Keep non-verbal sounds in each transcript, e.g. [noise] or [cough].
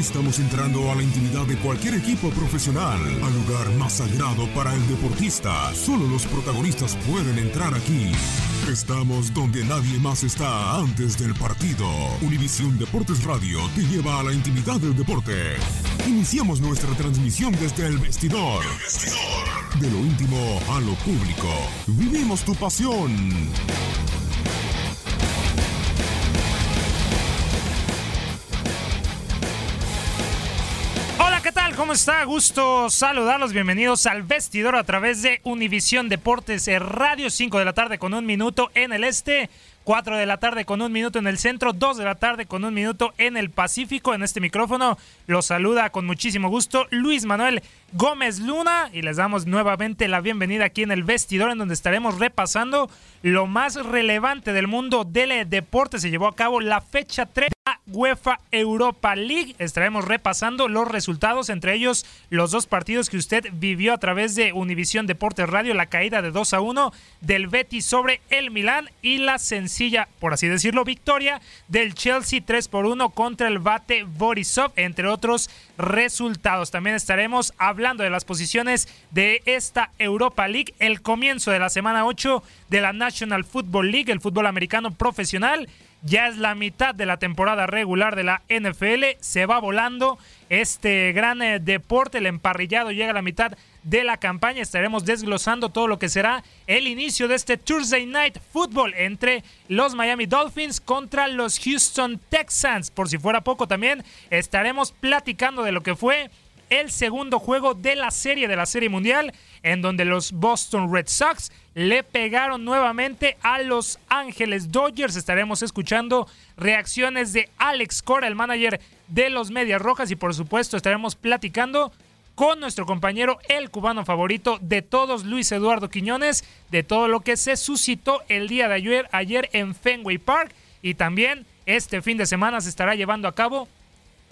Estamos entrando a la intimidad de cualquier equipo profesional, al lugar más sagrado para el deportista. Solo los protagonistas pueden entrar aquí. Estamos donde nadie más está antes del partido. Univisión Deportes Radio te lleva a la intimidad del deporte. Iniciamos nuestra transmisión desde el vestidor. De lo íntimo a lo público. Vivimos tu pasión. ¿Cómo está? Gusto saludarlos. Bienvenidos al vestidor a través de Univisión Deportes eh, Radio. 5 de la tarde con un minuto en el este. 4 de la tarde con un minuto en el centro, 2 de la tarde con un minuto en el Pacífico. En este micrófono los saluda con muchísimo gusto Luis Manuel Gómez Luna y les damos nuevamente la bienvenida aquí en el vestidor en donde estaremos repasando lo más relevante del mundo del deporte. Se llevó a cabo la fecha 3 de la UEFA Europa League. Estaremos repasando los resultados, entre ellos los dos partidos que usted vivió a través de Univisión Deportes Radio, la caída de 2 a 1 del Betis sobre el Milán y la sencilla, por así decirlo, victoria del Chelsea 3 por 1 contra el Bate Borisov, entre otros resultados. También estaremos hablando de las posiciones de esta Europa League, el comienzo de la semana 8 de la National Football League, el fútbol americano profesional. Ya es la mitad de la temporada regular de la NFL. Se va volando este gran eh, deporte. El emparrillado llega a la mitad de la campaña. Estaremos desglosando todo lo que será el inicio de este Thursday Night Football entre los Miami Dolphins contra los Houston Texans. Por si fuera poco, también estaremos platicando de lo que fue el segundo juego de la serie de la Serie Mundial, en donde los Boston Red Sox le pegaron nuevamente a los Ángeles Dodgers. Estaremos escuchando reacciones de Alex Cora, el manager de los Medias Rojas, y por supuesto estaremos platicando con nuestro compañero, el cubano favorito de todos, Luis Eduardo Quiñones, de todo lo que se suscitó el día de ayer, ayer en Fenway Park, y también este fin de semana se estará llevando a cabo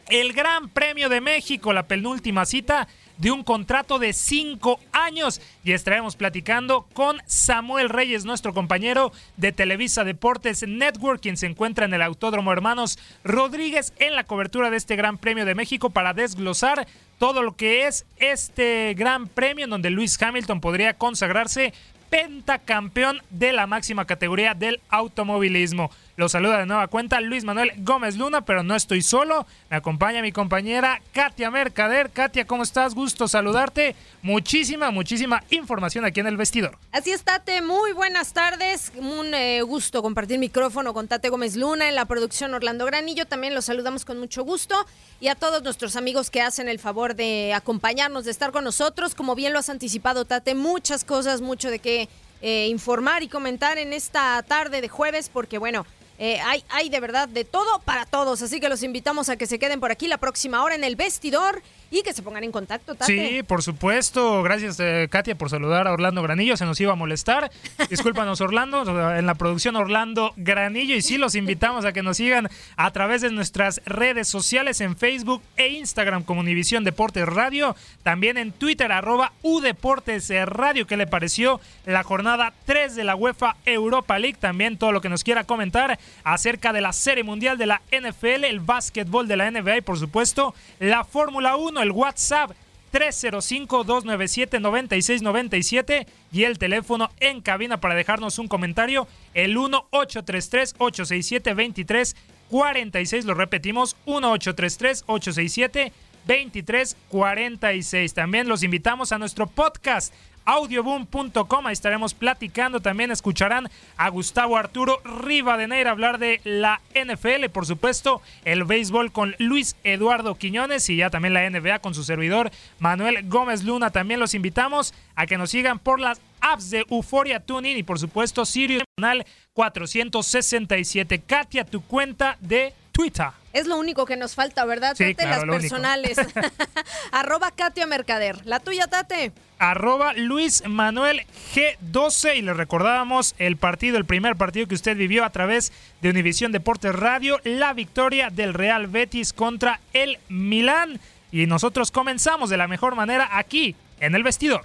el Gran Premio de México, la penúltima cita de un contrato de cinco años. Y estaremos platicando con Samuel Reyes, nuestro compañero de Televisa Deportes Network, quien se encuentra en el Autódromo Hermanos Rodríguez en la cobertura de este Gran Premio de México para desglosar todo lo que es este Gran Premio en donde Luis Hamilton podría consagrarse pentacampeón de la máxima categoría del automovilismo. Lo saluda de nueva cuenta Luis Manuel Gómez Luna, pero no estoy solo. Me acompaña mi compañera Katia Mercader. Katia, ¿cómo estás? Gusto saludarte. Muchísima, muchísima información aquí en el vestidor. Así es, Tate. Muy buenas tardes. Un eh, gusto compartir micrófono con Tate Gómez Luna en la producción Orlando Granillo. También los saludamos con mucho gusto. Y a todos nuestros amigos que hacen el favor de acompañarnos, de estar con nosotros. Como bien lo has anticipado, Tate, muchas cosas, mucho de qué eh, informar y comentar en esta tarde de jueves, porque bueno, Eh, hay, hay de verdad de todo para todos, así que los invitamos a que se queden por aquí la próxima hora en el vestidor y que se pongan en contacto. Tate. Sí, por supuesto. Gracias, eh, Katia, por saludar a Orlando Granillo. Se nos iba a molestar. [laughs] Discúlpanos, Orlando. En la producción Orlando Granillo. Y sí, los invitamos a que nos sigan a través de nuestras redes sociales en Facebook e Instagram como Univisión Deportes Radio. También en Twitter, arroba Udeportes Radio. ¿Qué le pareció la jornada 3 de la UEFA Europa League? También todo lo que nos quiera comentar acerca de la Serie Mundial de la NFL, el básquetbol de la NBA y, por supuesto, la Fórmula 1 el WhatsApp 305-297-9697 y el teléfono en cabina para dejarnos un comentario, el 1-833-867-2346. Lo repetimos, 1-833-867-2346. También los invitamos a nuestro podcast audioboom.com. Ahí estaremos platicando. También escucharán a Gustavo Arturo Rivadeneira hablar de la NFL, por supuesto, el béisbol con Luis Eduardo Quiñones y ya también la NBA con su servidor Manuel Gómez Luna. También los invitamos a que nos sigan por las apps de Euforia Tuning y por supuesto Sirio Canal 467. Katia, tu cuenta de Twitter. Es lo único que nos falta, ¿verdad? Sí, Tate, claro, las lo único. personales. [laughs] [laughs] Arroba Katia Mercader. La tuya, Tate. arroba Luis Manuel G12 y le recordábamos el partido, el primer partido que usted vivió a través de Univisión Deportes Radio, la victoria del Real Betis contra el Milán y nosotros comenzamos de la mejor manera aquí en el vestidor.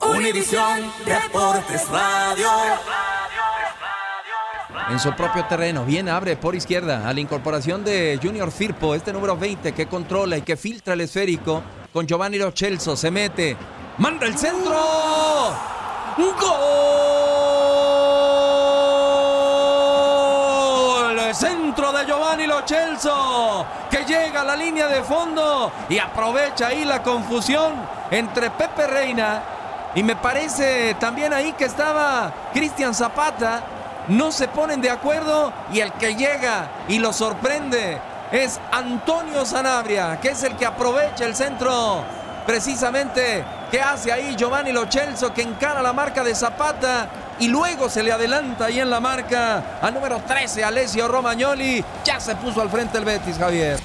Univisión Deportes Radio. En su propio terreno, bien abre por izquierda a la incorporación de Junior Firpo, este número 20 que controla y que filtra el esférico con Giovanni Lo Celso, se mete, manda el centro, gol, centro de Giovanni Lo Celso que llega a la línea de fondo y aprovecha ahí la confusión entre Pepe Reina y me parece también ahí que estaba Cristian Zapata no se ponen de acuerdo y el que llega y lo sorprende es Antonio Sanabria, que es el que aprovecha el centro precisamente que hace ahí Giovanni Lo Celso que encara la marca de Zapata y luego se le adelanta ahí en la marca al número 13 Alessio Romagnoli, ya se puso al frente el Betis, Javier.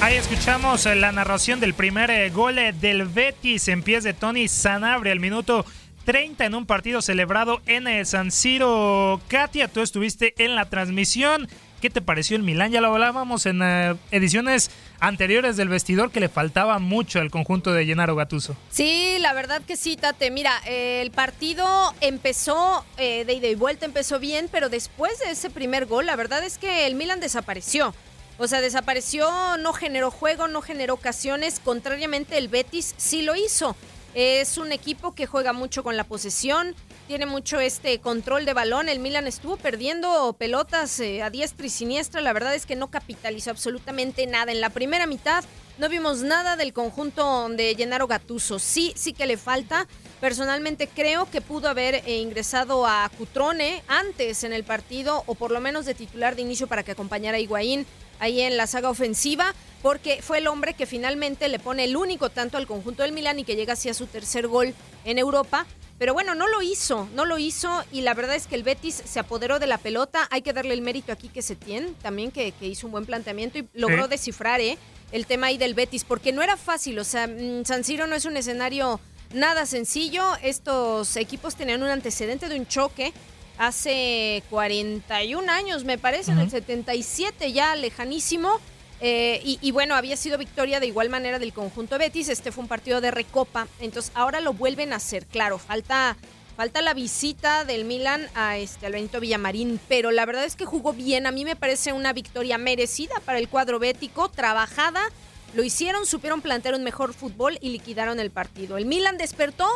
Ahí escuchamos eh, la narración del primer eh, gol eh, del Betis en pies de Tony Sanabria, el minuto 30 en un partido celebrado en el San Siro. Katia, tú estuviste en la transmisión. ¿Qué te pareció el Milán? Ya lo hablábamos en eh, ediciones anteriores del vestidor que le faltaba mucho al conjunto de Gennaro Gattuso. Sí, la verdad que sí, Tate. Mira, eh, el partido empezó eh, de ida y vuelta, empezó bien, pero después de ese primer gol, la verdad es que el Milan desapareció. O sea, desapareció, no generó juego, no generó ocasiones. Contrariamente, el Betis sí lo hizo. Es un equipo que juega mucho con la posesión, tiene mucho este control de balón. El Milan estuvo perdiendo pelotas eh, a diestra y siniestra. La verdad es que no capitalizó absolutamente nada. En la primera mitad no vimos nada del conjunto de Gennaro Gattuso. Sí, sí que le falta. Personalmente creo que pudo haber eh, ingresado a Cutrone antes en el partido o por lo menos de titular de inicio para que acompañara a Higuaín ahí en la saga ofensiva, porque fue el hombre que finalmente le pone el único tanto al conjunto del Milán y que llega así a su tercer gol en Europa. Pero bueno, no lo hizo, no lo hizo y la verdad es que el Betis se apoderó de la pelota. Hay que darle el mérito aquí que se tiene, también que, que hizo un buen planteamiento y logró Sí. descifrar ¿eh? el tema ahí del Betis, porque no era fácil, o sea, mm, San Siro no es un escenario nada sencillo. Estos equipos tenían un antecedente de un choque hace 41 años, me parece, en el 77 ya lejanísimo. Eh, y, bueno, había sido victoria de igual manera del conjunto Betis. Este fue un partido de recopa. Entonces ahora lo vuelven a hacer. Claro, falta, falta la visita del Milan a este, al Benito Villamarín. Pero la verdad es que jugó bien. A mí me parece una victoria merecida para el cuadro bético, trabajada. Lo hicieron, supieron plantear un mejor fútbol y liquidaron el partido. El Milan despertó.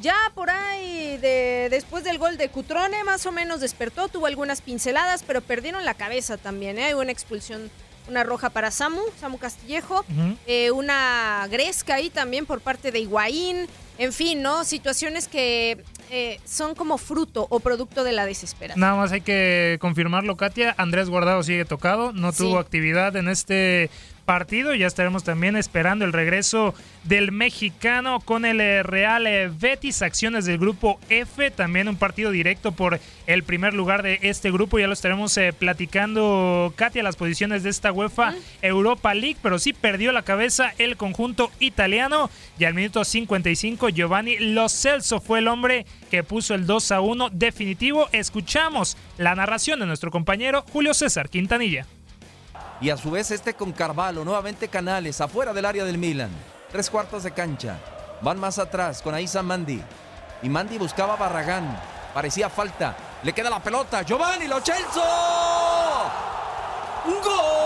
Ya por ahí, de, después del gol de Cutrone, más o menos despertó, tuvo algunas pinceladas, pero perdieron la cabeza también. ¿eh? Hay una expulsión, una roja para Samu, Samu Castillejo, eh, una gresca ahí también por parte de Higuaín, en fin, ¿no? Situaciones que eh, son como fruto o producto de la desesperación. Nada más hay que confirmarlo, Katia. Andrés Guardado sigue tocado, no tuvo actividad en este partido. Ya estaremos también esperando el regreso del mexicano con el eh, Real eh, Betis, acciones del grupo F, también un partido directo por el primer lugar de este grupo. Ya lo estaremos eh, platicando, Katia, las posiciones de esta UEFA Europa League, pero sí perdió la cabeza el conjunto italiano. Y al minuto 55, Giovanni Lo Celso fue el hombre que puso el 2 a 1 definitivo. Escuchamos la narración de nuestro compañero Julio César Quintanilla. Y a su vez este con Carvalho, nuevamente Canales, afuera del área del Milan. Tres cuartos de cancha. Van más atrás con Aiza Mandi. Y Mandi buscaba Barragán. Parecía falta. Le queda la pelota. Giovanni Lochelso. ¡Un gol!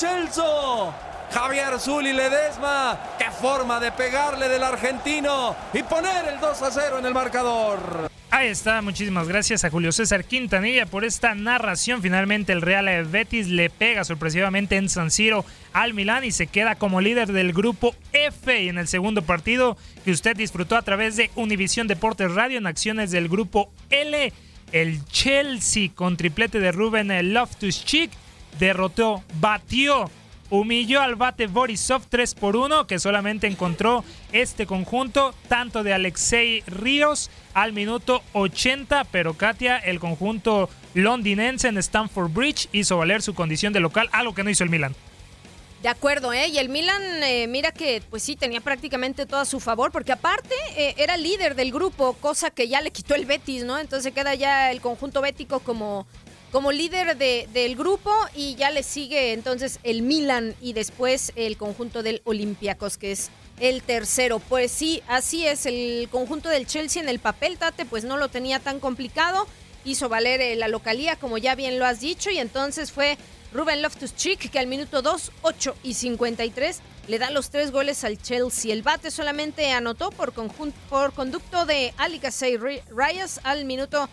Chelso, Javier Zuli Ledesma, qué forma de pegarle del argentino y poner el 2 a 0 en el marcador. Ahí está, muchísimas gracias a Julio César Quintanilla por esta narración. Finalmente el Real Betis le pega sorpresivamente en San Siro al Milán y se queda como líder del grupo F y en el segundo partido que usted disfrutó a través de Univisión Deportes Radio en acciones del grupo L. El Chelsea con triplete de Ruben Loftus-Cheek derrotó, batió, humilló al bate Borisov 3 por 1, que solamente encontró este conjunto, tanto de Alexei Ríos al minuto 80, pero Katia, el conjunto londinense en Stamford Bridge, hizo valer su condición de local, algo que no hizo el Milan. De acuerdo. ¿eh? Y el Milan, eh, mira que pues sí, tenía prácticamente todo a su favor, porque aparte eh, era líder del grupo, cosa que ya le quitó el Betis, ¿no? Entonces queda ya el conjunto bético como como líder de, del grupo y ya le sigue entonces el Milan y después el conjunto del Olympiacos, que es el tercero. Pues sí, así es, el conjunto del Chelsea en el papel, Tate, pues no lo tenía tan complicado, hizo valer eh, la localía, como ya bien lo has dicho, y entonces fue Ruben Loftus-Cheek, que al minuto 2, 8 y 53 le da los tres goles al Chelsea. El bate solamente anotó por, por conducto de Ali Casey Reyes al minuto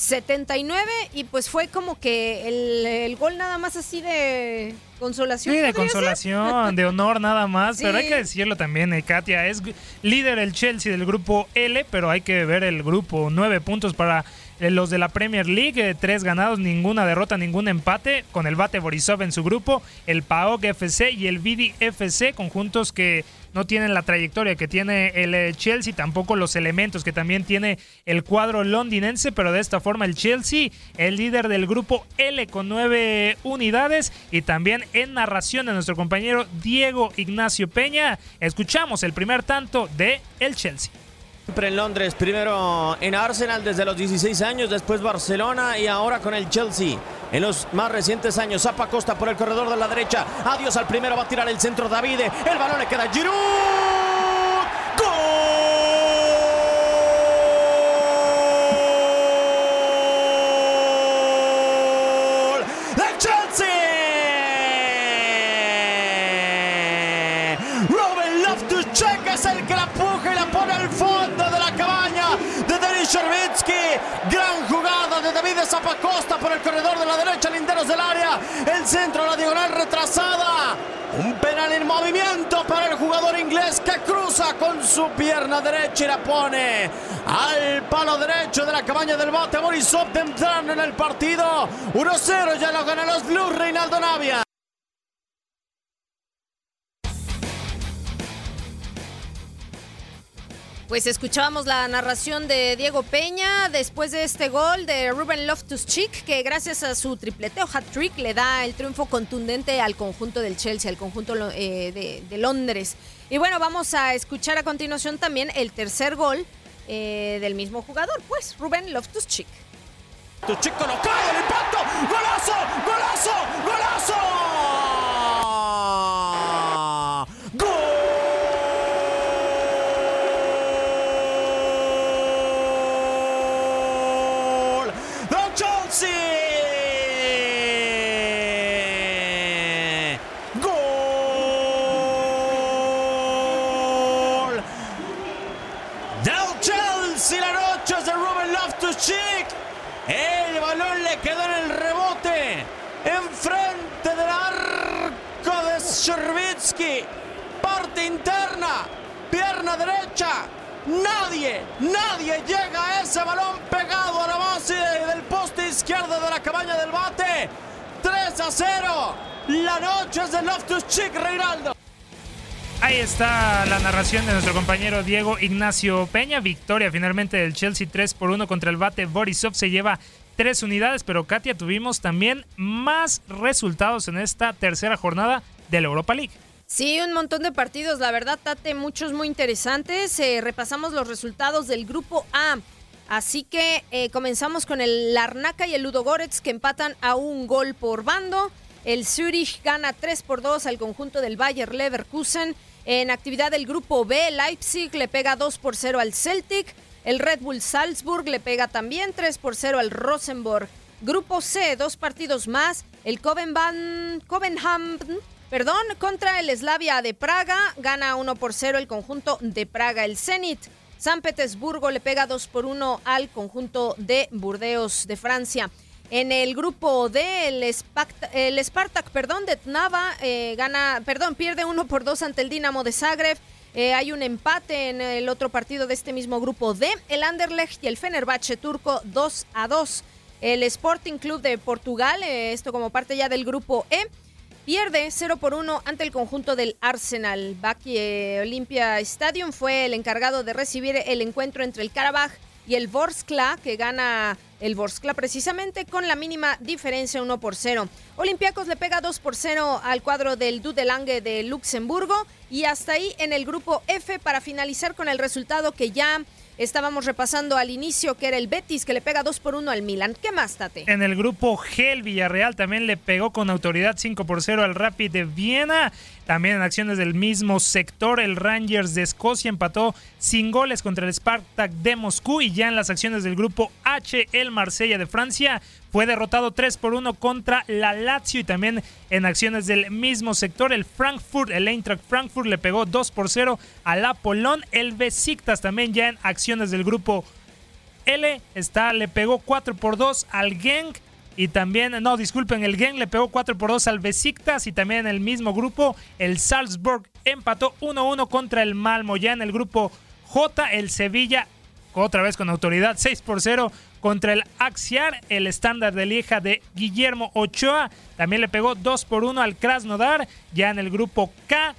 79 y pues fue como que el, gol nada más así de consolación. Sí, de consolación, de honor nada más, pero hay que decirlo también, eh, Katia, es líder el Chelsea del grupo L, pero hay que ver el grupo, nueve puntos para eh, los de la Premier League, eh, tres ganados, ninguna derrota, ningún empate, con el Bate Borisov en su grupo, el PAOK FC y el Vidi FC, conjuntos que no tienen la trayectoria que tiene el eh, Chelsea, tampoco los elementos que también tiene el cuadro londinense, pero de esta forma el Chelsea, el líder del grupo L con nueve unidades y también en narración de nuestro compañero Diego Ignacio Peña, escuchamos el primer tanto de el Chelsea. Siempre en Londres, primero en Arsenal desde los 16 años, después Barcelona y ahora con el Chelsea. En los más recientes años, Zapa Costa por el corredor de la derecha. Adiós al primero, va a tirar el centro Davide. El balón le queda Giroud. ¡Gol! Chervetsky. Gran jugada de David Zapacosta por el corredor de la derecha, linderos del área. El centro, la diagonal retrasada. Un penal en movimiento para el jugador inglés que cruza con su pierna derecha y la pone al palo derecho de la cabaña del bote. Borisov temprano en el partido. 1-0 ya lo ganan los Blues, Reinaldo Navia. Pues escuchábamos la narración de Diego Peña después de este gol de Ruben Loftus-Cheek, que gracias a su tripleteo hat-trick le da el triunfo contundente al conjunto del Chelsea, al conjunto eh, de, Londres. Y bueno, vamos a escuchar a continuación también el tercer gol eh, del mismo jugador, pues Ruben Loftus-Cheek. Loftus-Cheek colocado, el impacto, golazo, golazo, golazo. Chervitsky. Parte interna. Pierna derecha. Nadie, nadie llega a ese balón pegado a la base del poste izquierdo de la cabaña del bate. 3 a 0. La noche es de Loftus Chick Reinaldo. Ahí está la narración de nuestro compañero Diego Ignacio Peña. Victoria finalmente del Chelsea 3 por 1 contra el bate. Borisov se lleva tres unidades, pero Katia tuvimos también más resultados en esta tercera jornada de la Europa League. Sí, un montón de partidos, la verdad, Tate, muchos muy interesantes. Eh, repasamos los resultados del grupo A. Así que eh, comenzamos con el Larnaca y el Ludogorets que empatan a un gol por bando. El Zurich gana 3 por 2 al conjunto del Bayer Leverkusen. En actividad del grupo B, Leipzig le pega 2 por 0 al Celtic. El Red Bull Salzburg le pega también 3 por 0 al Rosenborg. Grupo C, dos partidos más. El Covenham, perdón, contra el Slavia de Praga. Gana 1 por 0 el conjunto de Praga. El Zenit San Petersburgo le pega 2 por 1 al conjunto de Burdeos de Francia. En el grupo D, el, Spartak, perdón, de Tnava eh, gana, perdón, pierde 1 por 2 ante el Dinamo de Zagreb. Eh, hay un empate en el otro partido de este mismo grupo D. El Anderlecht y el Fenerbahce turco 2 a 2. El Sporting Club de Portugal, eh, esto como parte ya del grupo E, pierde 0 por 1 ante el conjunto del Arsenal. Baki Olympia Stadium fue el encargado de recibir el encuentro entre el Karabaj y el Vorskla, que gana el Vorskla precisamente con la mínima diferencia 1 por 0. Olympiacos le pega 2 por 0 al cuadro del Dudelange de Luxemburgo y hasta ahí en el grupo F para finalizar con el resultado que ya Estábamos repasando al inicio que era el Betis que le pega 2 por 1 al Milan. ¿Qué más, Tate? En el grupo G, el Villarreal también le pegó con autoridad 5 por 0 al Rapid de Viena. También en acciones del mismo sector, el Rangers de Escocia empató sin goles contra el Spartak de Moscú y ya en las acciones del grupo H, el Marsella de Francia fue derrotado 3 por 1 contra la Lazio y también en acciones del mismo sector, el Frankfurt, el Eintracht Frankfurt le pegó 2 por 0 al Apolón, el Besiktas también ya en acciones del grupo L está, le pegó 4 por 2 al Genk y también, no, disculpen, el Genk le pegó 4 por 2 al Besiktas y también en el mismo grupo el Salzburg empató 1-1 contra el Malmo. Ya en el grupo J, el Sevilla, otra vez con autoridad, 6 por 0 contra el Axiar, el estándar de Lieja de Guillermo Ochoa. También le pegó 2 por 1 al Krasnodar. Ya en el grupo K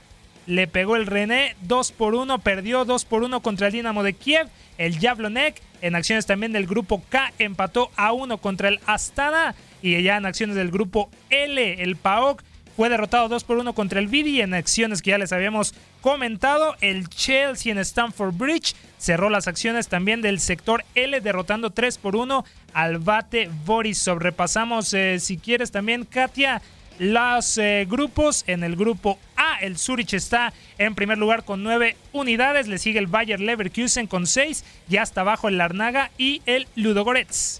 le pegó el René 2 por 1, perdió 2 por 1 contra el Dinamo de Kiev. El Javlonek en acciones también del grupo K empató a 1 contra el Astana. Y ya en acciones del grupo L, el PAOK fue derrotado 2 por 1 contra el Vidi. En acciones que ya les habíamos comentado, el Chelsea en Stamford Bridge cerró las acciones también del sector L, derrotando 3 por 1 al Bate Borisov. Repasamos, eh, si quieres también, Katia los eh, grupos. En el grupo A, el Zurich está en primer lugar con nueve unidades. Le sigue el Bayer Leverkusen con seis. Ya está abajo el Larnaga y el Ludogorets.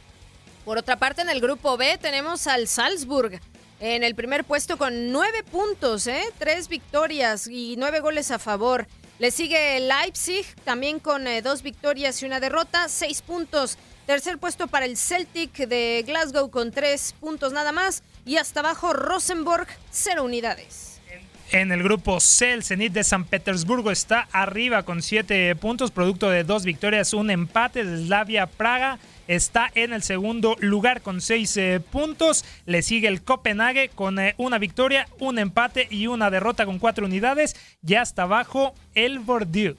Por otra parte, en el grupo B tenemos al Salzburg. En el primer puesto con nueve puntos, ¿eh? tres victorias y nueve goles a favor. Le sigue Leipzig, también con eh, dos victorias y una derrota, seis puntos. Tercer puesto para el Celtic de Glasgow con tres puntos nada más. Y hasta abajo Rosenborg, cero unidades. En el grupo C, el Zenit de San Petersburgo está arriba con siete puntos, producto de dos victorias, un empate. Slavia Praga está en el segundo lugar con seis eh, puntos. Le sigue el Copenhague con eh, una victoria, un empate y una derrota con cuatro unidades. Ya hasta abajo el Bordeaux.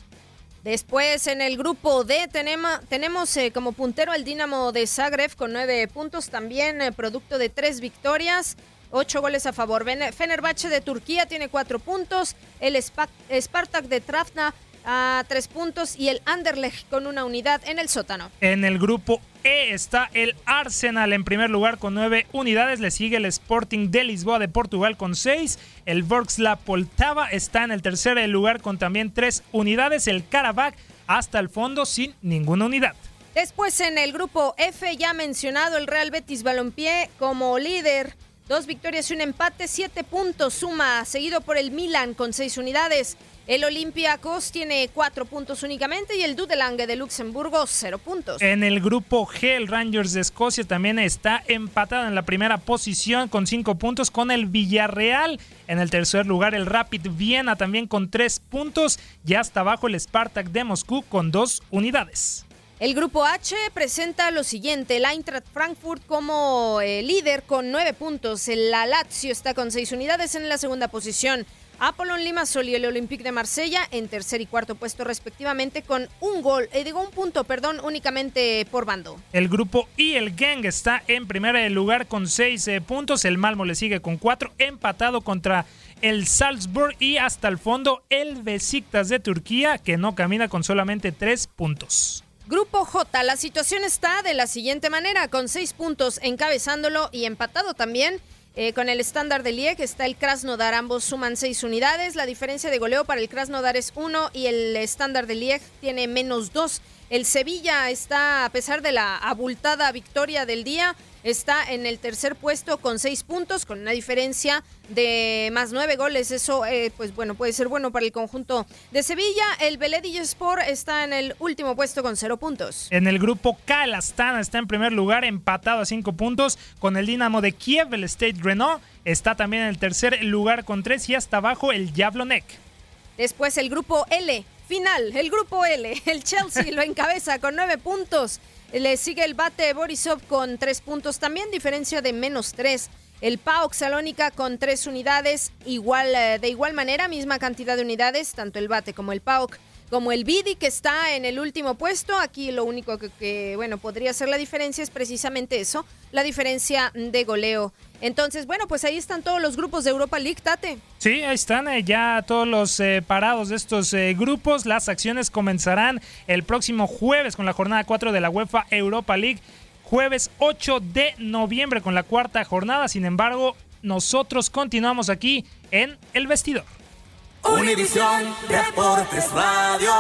Después en el grupo D tenemos, eh, como puntero al Dinamo de Zagreb con nueve puntos, también eh, producto de tres victorias, ocho goles a favor. Fenerbahce de Turquía tiene cuatro puntos, el Spartak de Trafna a tres puntos y el Anderlecht con una unidad en el sótano. En el grupo E está el Arsenal en primer lugar con nueve unidades. Le sigue el Sporting de Lisboa de Portugal con seis. El La Poltava está en el tercer lugar con también tres unidades. El Karabakh hasta el fondo sin ninguna unidad. Después en el grupo F ya mencionado el Real Betis Balompié como líder. Dos victorias y un empate, siete puntos suma, seguido por el Milan con seis unidades. El Olympiacos tiene cuatro puntos únicamente y el Dudelange de Luxemburgo cero puntos. En el grupo G, el Rangers de Escocia también está empatado en la primera posición con cinco puntos con el Villarreal. En el tercer lugar, el Rapid Viena también con tres puntos y hasta abajo el Spartak de Moscú con dos unidades. El grupo H presenta lo siguiente, el Eintracht Frankfurt como eh, líder con nueve puntos, el Lazio está con seis unidades en la segunda posición, Apollon Limassol y el Olympique de Marsella en tercer y cuarto puesto respectivamente con un gol, eh, digo un punto, perdón, únicamente por bando. El grupo I, el Gang, está en primer lugar con seis eh, puntos, el Malmo le sigue con cuatro, empatado contra el Salzburg y hasta el fondo el Besiktas de Turquía que no camina con solamente tres puntos. Grupo J, la situación está de la siguiente manera, con seis puntos encabezándolo y empatado también eh, con el estándar de Lieg está el Krasnodar, ambos suman seis unidades. La diferencia de goleo para el Krasnodar es uno y el estándar de Lieg tiene menos dos. El Sevilla está, a pesar de la abultada victoria del día, está en el tercer puesto con seis puntos, con una diferencia de más nueve goles. Eso, eh, pues bueno, puede ser bueno para el conjunto de Sevilla. El Beledilla Sport está en el último puesto con cero puntos. En el grupo K, el Astana está en primer lugar, empatado a cinco puntos con el Dinamo de Kiev. El State Renault está también en el tercer lugar con tres y hasta abajo el Jablonec. Después el grupo L, final, el grupo L. El Chelsea lo encabeza con nueve puntos. Le sigue el bate Borisov con tres puntos, también diferencia de menos tres. El PAOK Salónica con tres unidades, igual, eh, de igual manera, misma cantidad de unidades, tanto el bate como el PAOK como el Bidi que está en el último puesto. Aquí lo único que, bueno, podría ser la diferencia es precisamente eso, la diferencia de goleo. Entonces, bueno, pues ahí están todos los grupos de Europa League, Tate. Sí, ahí están eh, ya todos los eh, parados de estos eh, grupos. Las acciones comenzarán el próximo jueves con la jornada 4 de la UEFA Europa League. Jueves 8 de noviembre con la cuarta jornada. Sin embargo, nosotros continuamos aquí en El Vestidor. Univisión Deportes Radio.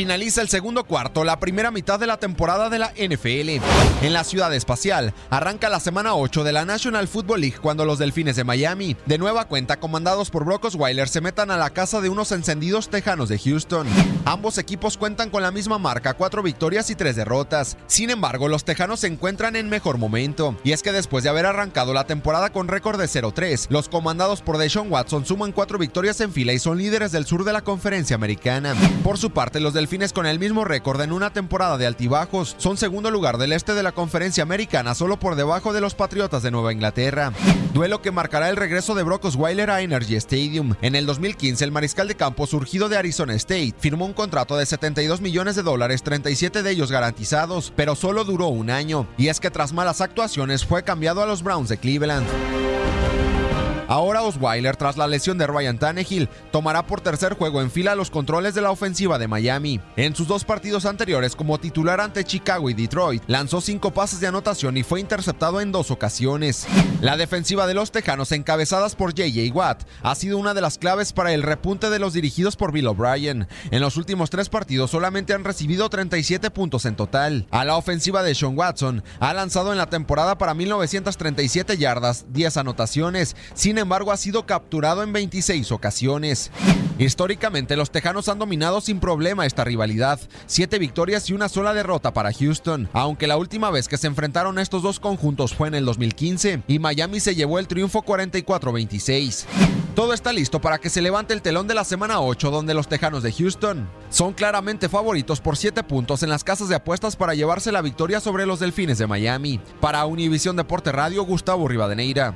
Finaliza el segundo cuarto, la primera mitad de la temporada de la NFL. En la ciudad espacial, arranca la semana 8 de la National Football League cuando los Delfines de Miami, de nueva cuenta comandados por Brock Osweiler, se metan a la casa de unos encendidos tejanos de Houston. Ambos equipos cuentan con la misma marca, cuatro victorias y tres derrotas. Sin embargo, los tejanos se encuentran en mejor momento. Y es que después de haber arrancado la temporada con récord de 0-3, los comandados por Deshaun Watson suman cuatro victorias en fila y son líderes del sur de la conferencia americana. Por su parte, los Delfines con el mismo récord en una temporada de altibajos son segundo lugar del este de la conferencia americana solo por debajo de los Patriotas de Nueva Inglaterra. Duelo que marcará el regreso de Brock Osweiler a Energy Stadium. En el 2015 el mariscal de campo surgido de Arizona State firmó un contrato de 72 millones de dólares, 37 de ellos garantizados, pero solo duró un año. Y es que tras malas actuaciones fue cambiado a los Browns de Cleveland. Ahora Osweiler, tras la lesión de Ryan Tannehill, tomará por tercer juego en fila los controles de la ofensiva de Miami. En sus dos partidos anteriores como titular ante Chicago y Detroit, lanzó cinco pases de anotación y fue interceptado en dos ocasiones. La defensiva de los Tejanos, encabezadas por J.J. Watt, ha sido una de las claves para el repunte de los dirigidos por Bill O'Brien. En los últimos tres partidos solamente han recibido 37 puntos en total. A la ofensiva de Sean Watson, ha lanzado en la temporada para 1937 yardas, 10 anotaciones. Sin embargo ha sido capturado en 26 ocasiones. Históricamente los Tejanos han dominado sin problema esta rivalidad, siete victorias y una sola derrota para Houston, aunque la última vez que se enfrentaron estos dos conjuntos fue en el 2015 y Miami se llevó el triunfo 44-26. Todo está listo para que se levante el telón de la semana 8 donde los Tejanos de Houston son claramente favoritos por 7 puntos en las casas de apuestas para llevarse la victoria sobre los Delfines de Miami. Para Univisión Deporte Radio, Gustavo Rivadeneira.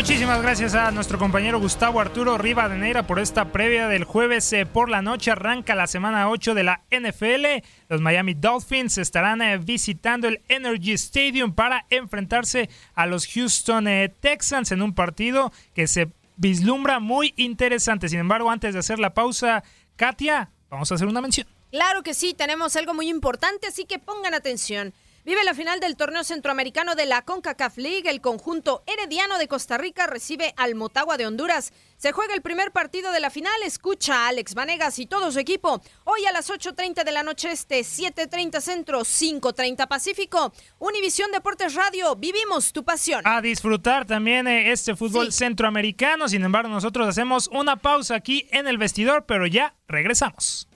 Muchísimas gracias a nuestro compañero Gustavo Arturo Rivadeneira por esta previa del jueves eh, por la noche. Arranca la semana 8 de la NFL. Los Miami Dolphins estarán eh, visitando el Energy Stadium para enfrentarse a los Houston eh, Texans en un partido que se vislumbra muy interesante. Sin embargo, antes de hacer la pausa, Katia, vamos a hacer una mención. Claro que sí, tenemos algo muy importante, así que pongan atención. Vive la final del torneo centroamericano de la CONCACAF League. El conjunto herediano de Costa Rica recibe al Motagua de Honduras. Se juega el primer partido de la final. Escucha a Alex Vanegas y todo su equipo. Hoy a las 8.30 de la noche este, 7.30 centro, 5.30 pacífico. Univisión Deportes Radio. Vivimos tu pasión. A disfrutar también eh, este fútbol centroamericano. Sin embargo, nosotros hacemos una pausa aquí en el vestidor, pero ya regresamos.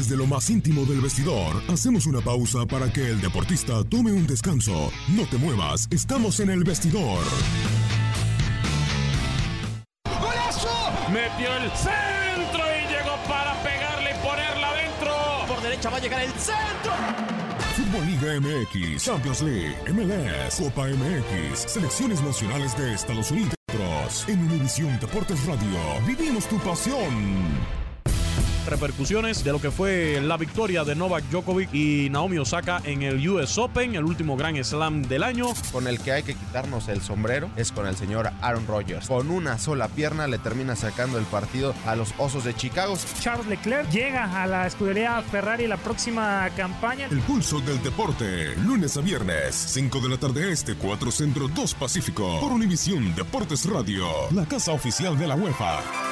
Desde lo más íntimo del vestidor, hacemos una pausa para que el deportista tome un descanso. No te muevas, estamos en el vestidor. ¡Golazo! Metió el centro y llegó para pegarle y ponerla adentro. Por derecha va a llegar el centro. Fútbol Liga MX, Champions League, MLS, Copa MX, selecciones nacionales de Estados Unidos. En Univisión Deportes Radio, vivimos tu pasión repercusiones de lo que fue la victoria de Novak Djokovic y Naomi Osaka en el US Open, el último Grand Slam del año. Con el que hay que quitarnos el sombrero es con el señor Aaron Rodgers. Con una sola pierna le termina sacando el partido a los Osos de Chicago. Charles Leclerc llega a la escudería Ferrari la próxima campaña. El pulso del deporte, lunes a viernes, 5 de la tarde este, 4 centro, 2 pacífico, por Univisión Deportes Radio, la casa oficial de la UEFA.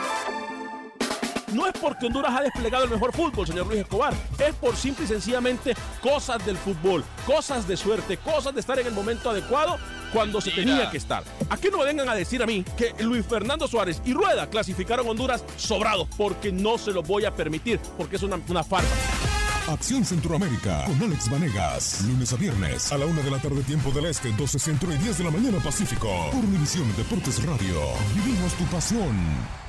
No es porque Honduras ha desplegado el mejor fútbol, señor Luis Escobar. Es por simple y sencillamente cosas del fútbol, cosas de suerte, cosas de estar en el momento adecuado cuando se tenía que estar. Aquí no me vengan a decir a mí que Luis Fernando Suárez y Rueda clasificaron a Honduras sobrados, porque no se lo voy a permitir, porque es una, una farsa. Acción Centroamérica con Alex Vanegas. Lunes a viernes a la una de la tarde, tiempo del este, 12 centro y 10 de la mañana pacífico. Por Univisión Deportes Radio. Vivimos tu pasión.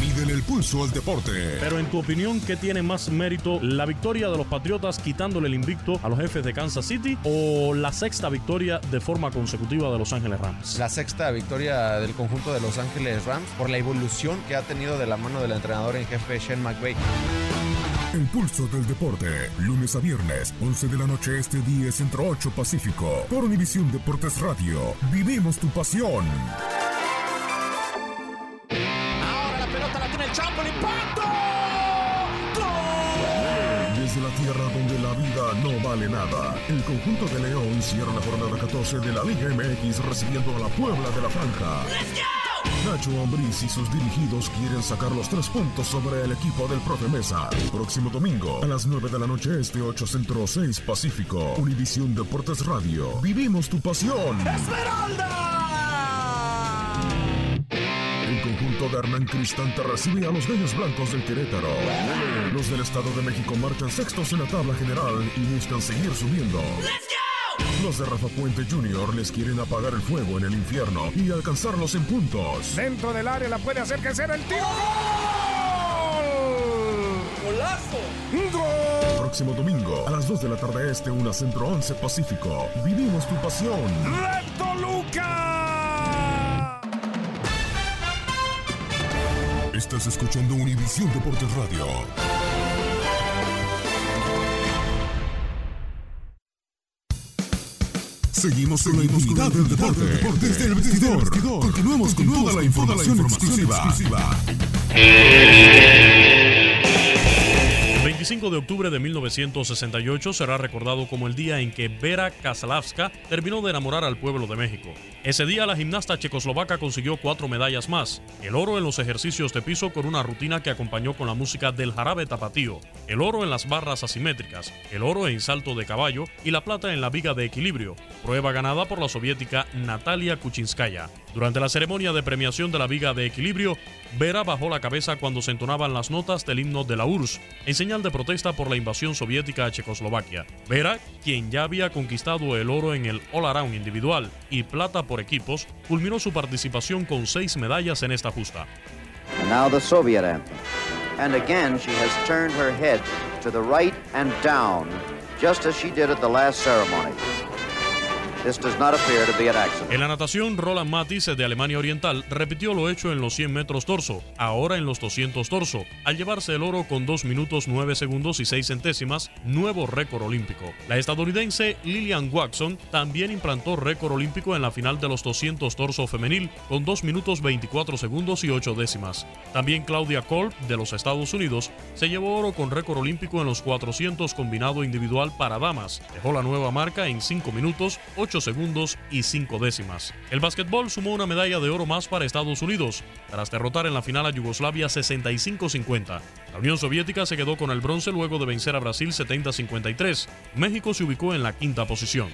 Miden el pulso al deporte. Pero en tu opinión, ¿qué tiene más mérito? ¿La victoria de los Patriotas quitándole el invicto a los jefes de Kansas City o la sexta victoria de forma consecutiva de Los Ángeles Rams? La sexta victoria del conjunto de Los Ángeles Rams por la evolución que ha tenido de la mano del entrenador en jefe Shane McVay. El pulso del deporte, lunes a viernes, 11 de la noche este 10 centro 8 pacífico, por Univisión Deportes Radio. Vivimos tu pasión. Tierra donde la vida no vale nada, el conjunto de León cierra la jornada 14 de la Liga MX recibiendo a la Puebla de la Franja. Nacho Ambriz y sus dirigidos quieren sacar los tres puntos sobre el equipo del profe Mesa. Próximo domingo, a las 9 de la noche este 8 Centro 6 Pacífico, Univisión Deportes Radio. Vivimos tu pasión. ¡Esmeralda! Conjunto de Hernán Cristante recibe a los Gallos Blancos del Querétaro. Los del Estado de México marchan sextos en la tabla general y buscan seguir subiendo. Los de Rafa Puente Jr. les quieren apagar el fuego en el infierno y alcanzarlos en puntos. Dentro del área la puede hacer crecer el tiro. ¡Golazo! Próximo domingo, a las 2 de la tarde este, una Centro 11 Pacífico. Vivimos tu pasión. ¡Red Toluca! Estás escuchando Univisión Deportes Radio. Seguimos con la intimidad del deporte. Desde el vestidor. Continuamos con toda la información exclusiva. 25 de octubre de 1968 será recordado como el día en que Vera Kasalavska terminó de enamorar al pueblo de México. Ese día la gimnasta checoslovaca consiguió cuatro medallas más, el oro en los ejercicios de piso con una rutina que acompañó con la música del jarabe tapatío, el oro en las barras asimétricas, el oro en salto de caballo y la plata en la viga de equilibrio, prueba ganada por la soviética Natalia Kuchinskaya. Durante la ceremonia de premiación de la viga de equilibrio, Vera bajó la cabeza cuando se entonaban las notas del himno de la URSS, en señal de protesta por la invasión soviética a Checoslovaquia. Vera, quien ya había conquistado el oro en el all-around individual y plata por equipos, culminó su participación con seis medallas en esta justa. And again she has turned her head to the right and down, just as she did at the last ceremony. This does not appear to be. En la natación, Roland Matis de Alemania Oriental repitió lo hecho en los 100 metros torso, ahora en los 200 torso, al llevarse el oro con 2 minutos 9 segundos y 6 centésimas, nuevo récord olímpico. La estadounidense Lillian Watson también implantó récord olímpico en la final de los 200 torso femenil con 2 minutos 24 segundos y 8 décimas. También Claudia Kolb de los Estados Unidos se llevó oro con récord olímpico en los 400 combinado individual para damas. Dejó la nueva marca en 5 minutos, 8 segundos y 5 décimas. El básquetbol sumó una medalla de oro más para Estados Unidos, tras derrotar en la final a Yugoslavia 65-50. La Unión Soviética se quedó con el bronce luego de vencer a Brasil 70-53. México se ubicó en la quinta posición.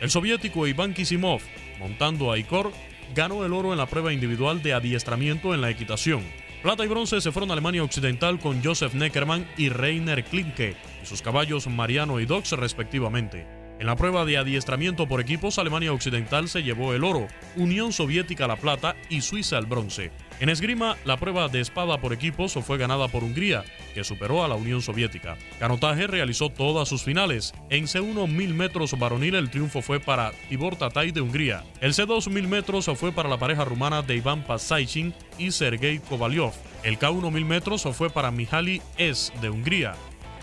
El soviético Iván Kisimov, montando a Ikor, ganó el oro en la prueba individual de adiestramiento en la equitación. Plata y bronce se fueron a Alemania Occidental con Josef Neckermann y Reiner Klimke y sus caballos Mariano y Dox respectivamente. En la prueba de adiestramiento por equipos, Alemania Occidental se llevó el oro, Unión Soviética la plata y Suiza el bronce. En esgrima, la prueba de espada por equipos fue ganada por Hungría, que superó a la Unión Soviética. Canotaje realizó todas sus finales. En C1 1000 metros varonil el triunfo fue para Tibor Tatay de Hungría. El C2 1000 metros fue para la pareja rumana de Iván Pasaychin y Sergei Kovalyov. El K1 1000 metros fue para Mihaly S de Hungría.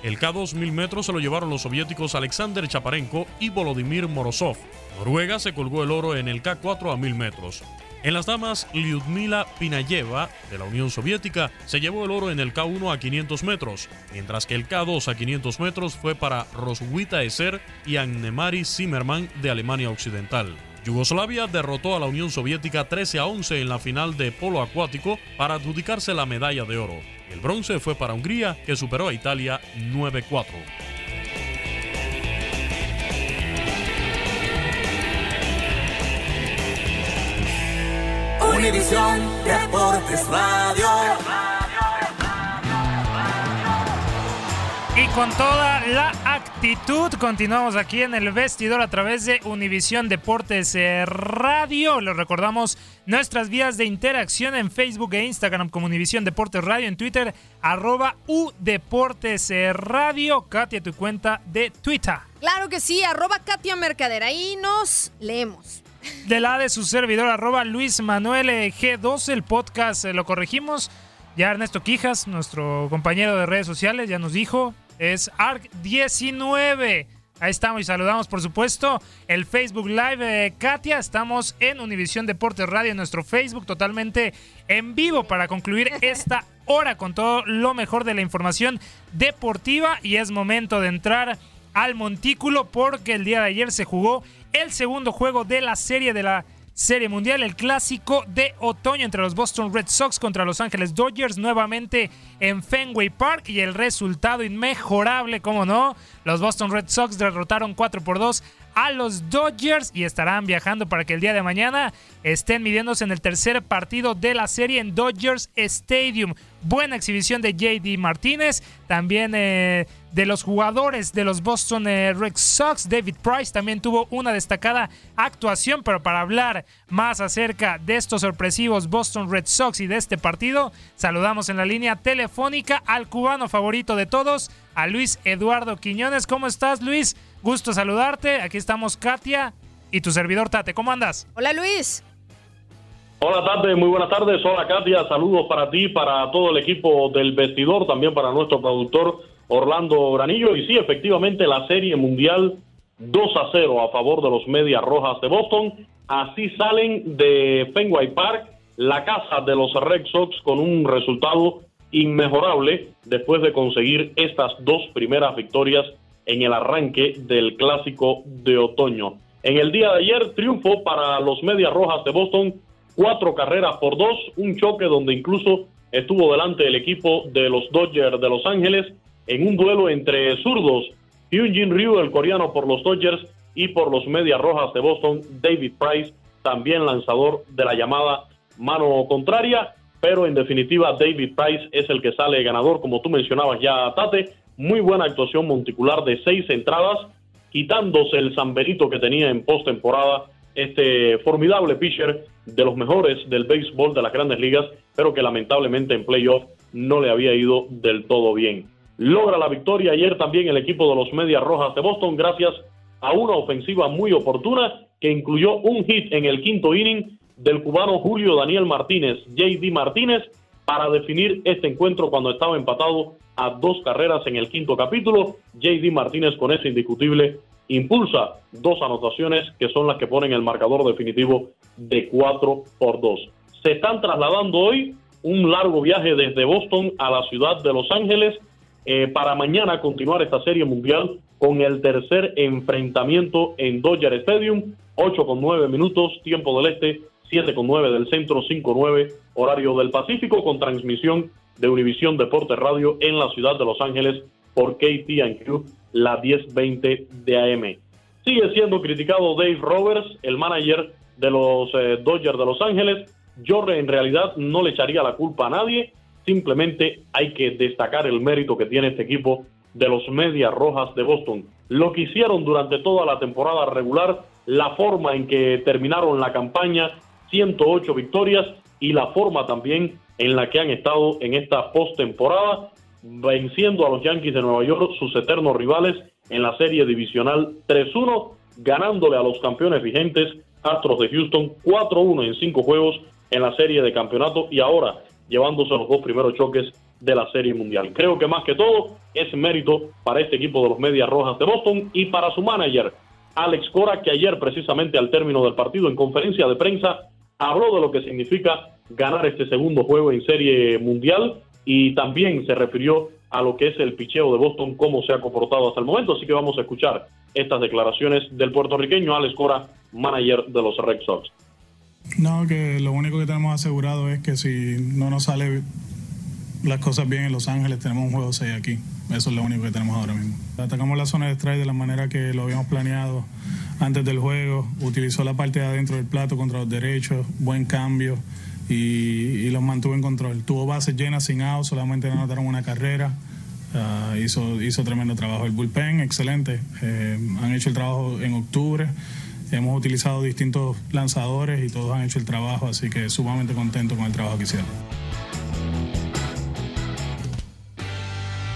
El K2 1000 metros se lo llevaron los soviéticos Alexander Chaparenko y Volodymyr Morozov. Noruega se colgó el oro en el K4 a 1000 metros. En las damas, Lyudmila Pinayeva, de la Unión Soviética, se llevó el oro en el K1 a 500 metros, mientras que el K2 a 500 metros fue para Roswitha Eser y Annemari Zimmermann de Alemania Occidental. Yugoslavia derrotó a la Unión Soviética 13 a 11 en la final de polo acuático para adjudicarse la medalla de oro. El bronce fue para Hungría, que superó a Italia 9-4. Univisión Radio. Y con toda la actitud continuamos aquí en el vestidor a través de Univisión Deportes eh, Radio. Les recordamos nuestras vías de interacción en Facebook e Instagram como Univisión Deportes Radio, en Twitter arroba U Deportes eh, Radio. Katia, tu cuenta de Twitter. Claro que sí, arroba Katia Mercader. Ahí nos leemos. De la de su servidor, arroba Luis Manuel eh, G12, el podcast lo corregimos. Ya Ernesto Quijas, nuestro compañero de redes sociales, ya nos dijo, es ARC19. Ahí estamos y saludamos, por supuesto, el Facebook Live de Katia. Estamos en Univisión Deportes Radio, en nuestro Facebook, totalmente en vivo para concluir [laughs] esta hora con todo lo mejor de la información deportiva. Y es momento de entrar al montículo porque el día de ayer se jugó el segundo juego de la serie de la Serie Mundial, el clásico de otoño entre los Boston Red Sox contra Los Ángeles Dodgers, nuevamente en Fenway Park y el resultado inmejorable, como no, los Boston Red Sox derrotaron 4 por 2 a los Dodgers y estarán viajando para que el día de mañana estén midiéndose en el tercer partido de la serie en Dodgers Stadium. Buena exhibición de JD Martínez, también eh, de los jugadores de los Boston eh, Red Sox. David Price también tuvo una destacada actuación, pero para hablar más acerca de estos sorpresivos Boston Red Sox y de este partido, saludamos en la línea telefónica al cubano favorito de todos, a Luis Eduardo Quiñones. ¿Cómo estás, Luis? Gusto saludarte. Aquí estamos Katia y tu servidor Tate. ¿Cómo andas? Hola, Luis. Hola Tate, muy buenas tardes. Hola Katia, saludos para ti, para todo el equipo del vestidor, también para nuestro productor Orlando Granillo. Y sí, efectivamente, la serie mundial 2 a 0 a favor de los Medias Rojas de Boston. Así salen de Fenway Park, la casa de los Red Sox, con un resultado inmejorable después de conseguir estas dos primeras victorias en el arranque del clásico de otoño. En el día de ayer, triunfo para los Medias Rojas de Boston cuatro carreras por dos, un choque donde incluso estuvo delante el equipo de los Dodgers de Los Ángeles en un duelo entre zurdos, Hyunjin Ryu, el coreano por los Dodgers, y por los Medias Rojas de Boston, David Price, también lanzador de la llamada mano contraria, pero en definitiva David Price es el que sale ganador, como tú mencionabas ya, Tate, muy buena actuación monticular de seis entradas, quitándose el zamberito que tenía en postemporada este formidable pitcher de los mejores del béisbol de las grandes ligas, pero que lamentablemente en playoff no le había ido del todo bien. Logra la victoria ayer también el equipo de los Medias Rojas de Boston gracias a una ofensiva muy oportuna que incluyó un hit en el quinto inning del cubano Julio Daniel Martínez, JD Martínez, para definir este encuentro cuando estaba empatado a dos carreras en el quinto capítulo. JD Martínez con ese indiscutible impulsa dos anotaciones que son las que ponen el marcador definitivo de 4 por 2. Se están trasladando hoy un largo viaje desde Boston a la ciudad de Los Ángeles eh, para mañana continuar esta serie mundial con el tercer enfrentamiento en Dodger Stadium, 8 con 9 minutos, tiempo del este, 7 con 9 del centro, 5 9 horario del Pacífico, con transmisión de Univisión Deportes Radio en la ciudad de Los Ángeles por KTNQ, la 1020 de AM. Sigue siendo criticado Dave Roberts, el manager de los eh, Dodgers de Los Ángeles. Yo en realidad no le echaría la culpa a nadie, simplemente hay que destacar el mérito que tiene este equipo de los Medias Rojas de Boston. Lo que hicieron durante toda la temporada regular, la forma en que terminaron la campaña, 108 victorias y la forma también en la que han estado en esta postemporada, venciendo a los Yankees de Nueva York, sus eternos rivales, en la serie divisional 3-1, ganándole a los campeones vigentes Astros de Houston 4-1 en cinco juegos en la serie de campeonato y ahora llevándose los dos primeros choques de la serie mundial. Creo que más que todo es mérito para este equipo de los Medias Rojas de Boston y para su manager, Alex Cora, que ayer precisamente al término del partido en conferencia de prensa habló de lo que significa ganar este segundo juego en serie mundial y también se refirió a lo que es el picheo de Boston, cómo se ha comportado hasta el momento. Así que vamos a escuchar estas declaraciones del puertorriqueño Alex Cora, manager de los Red Sox. No, que lo único que tenemos asegurado es que si no nos sale las cosas bien en Los Ángeles, tenemos un juego 6 aquí. Eso es lo único que tenemos ahora mismo. Atacamos la zona de strike de la manera que lo habíamos planeado antes del juego. Utilizó la parte de adentro del plato contra los derechos, buen cambio y, los mantuvo en control. Tuvo bases llenas sin out, solamente anotaron una carrera. Ah, hizo, hizo tremendo trabajo. El bullpen, excelente. Eh, han hecho el trabajo en octubre. Hemos utilizado distintos lanzadores y todos han hecho el trabajo, así que sumamente contento con el trabajo que hicieron.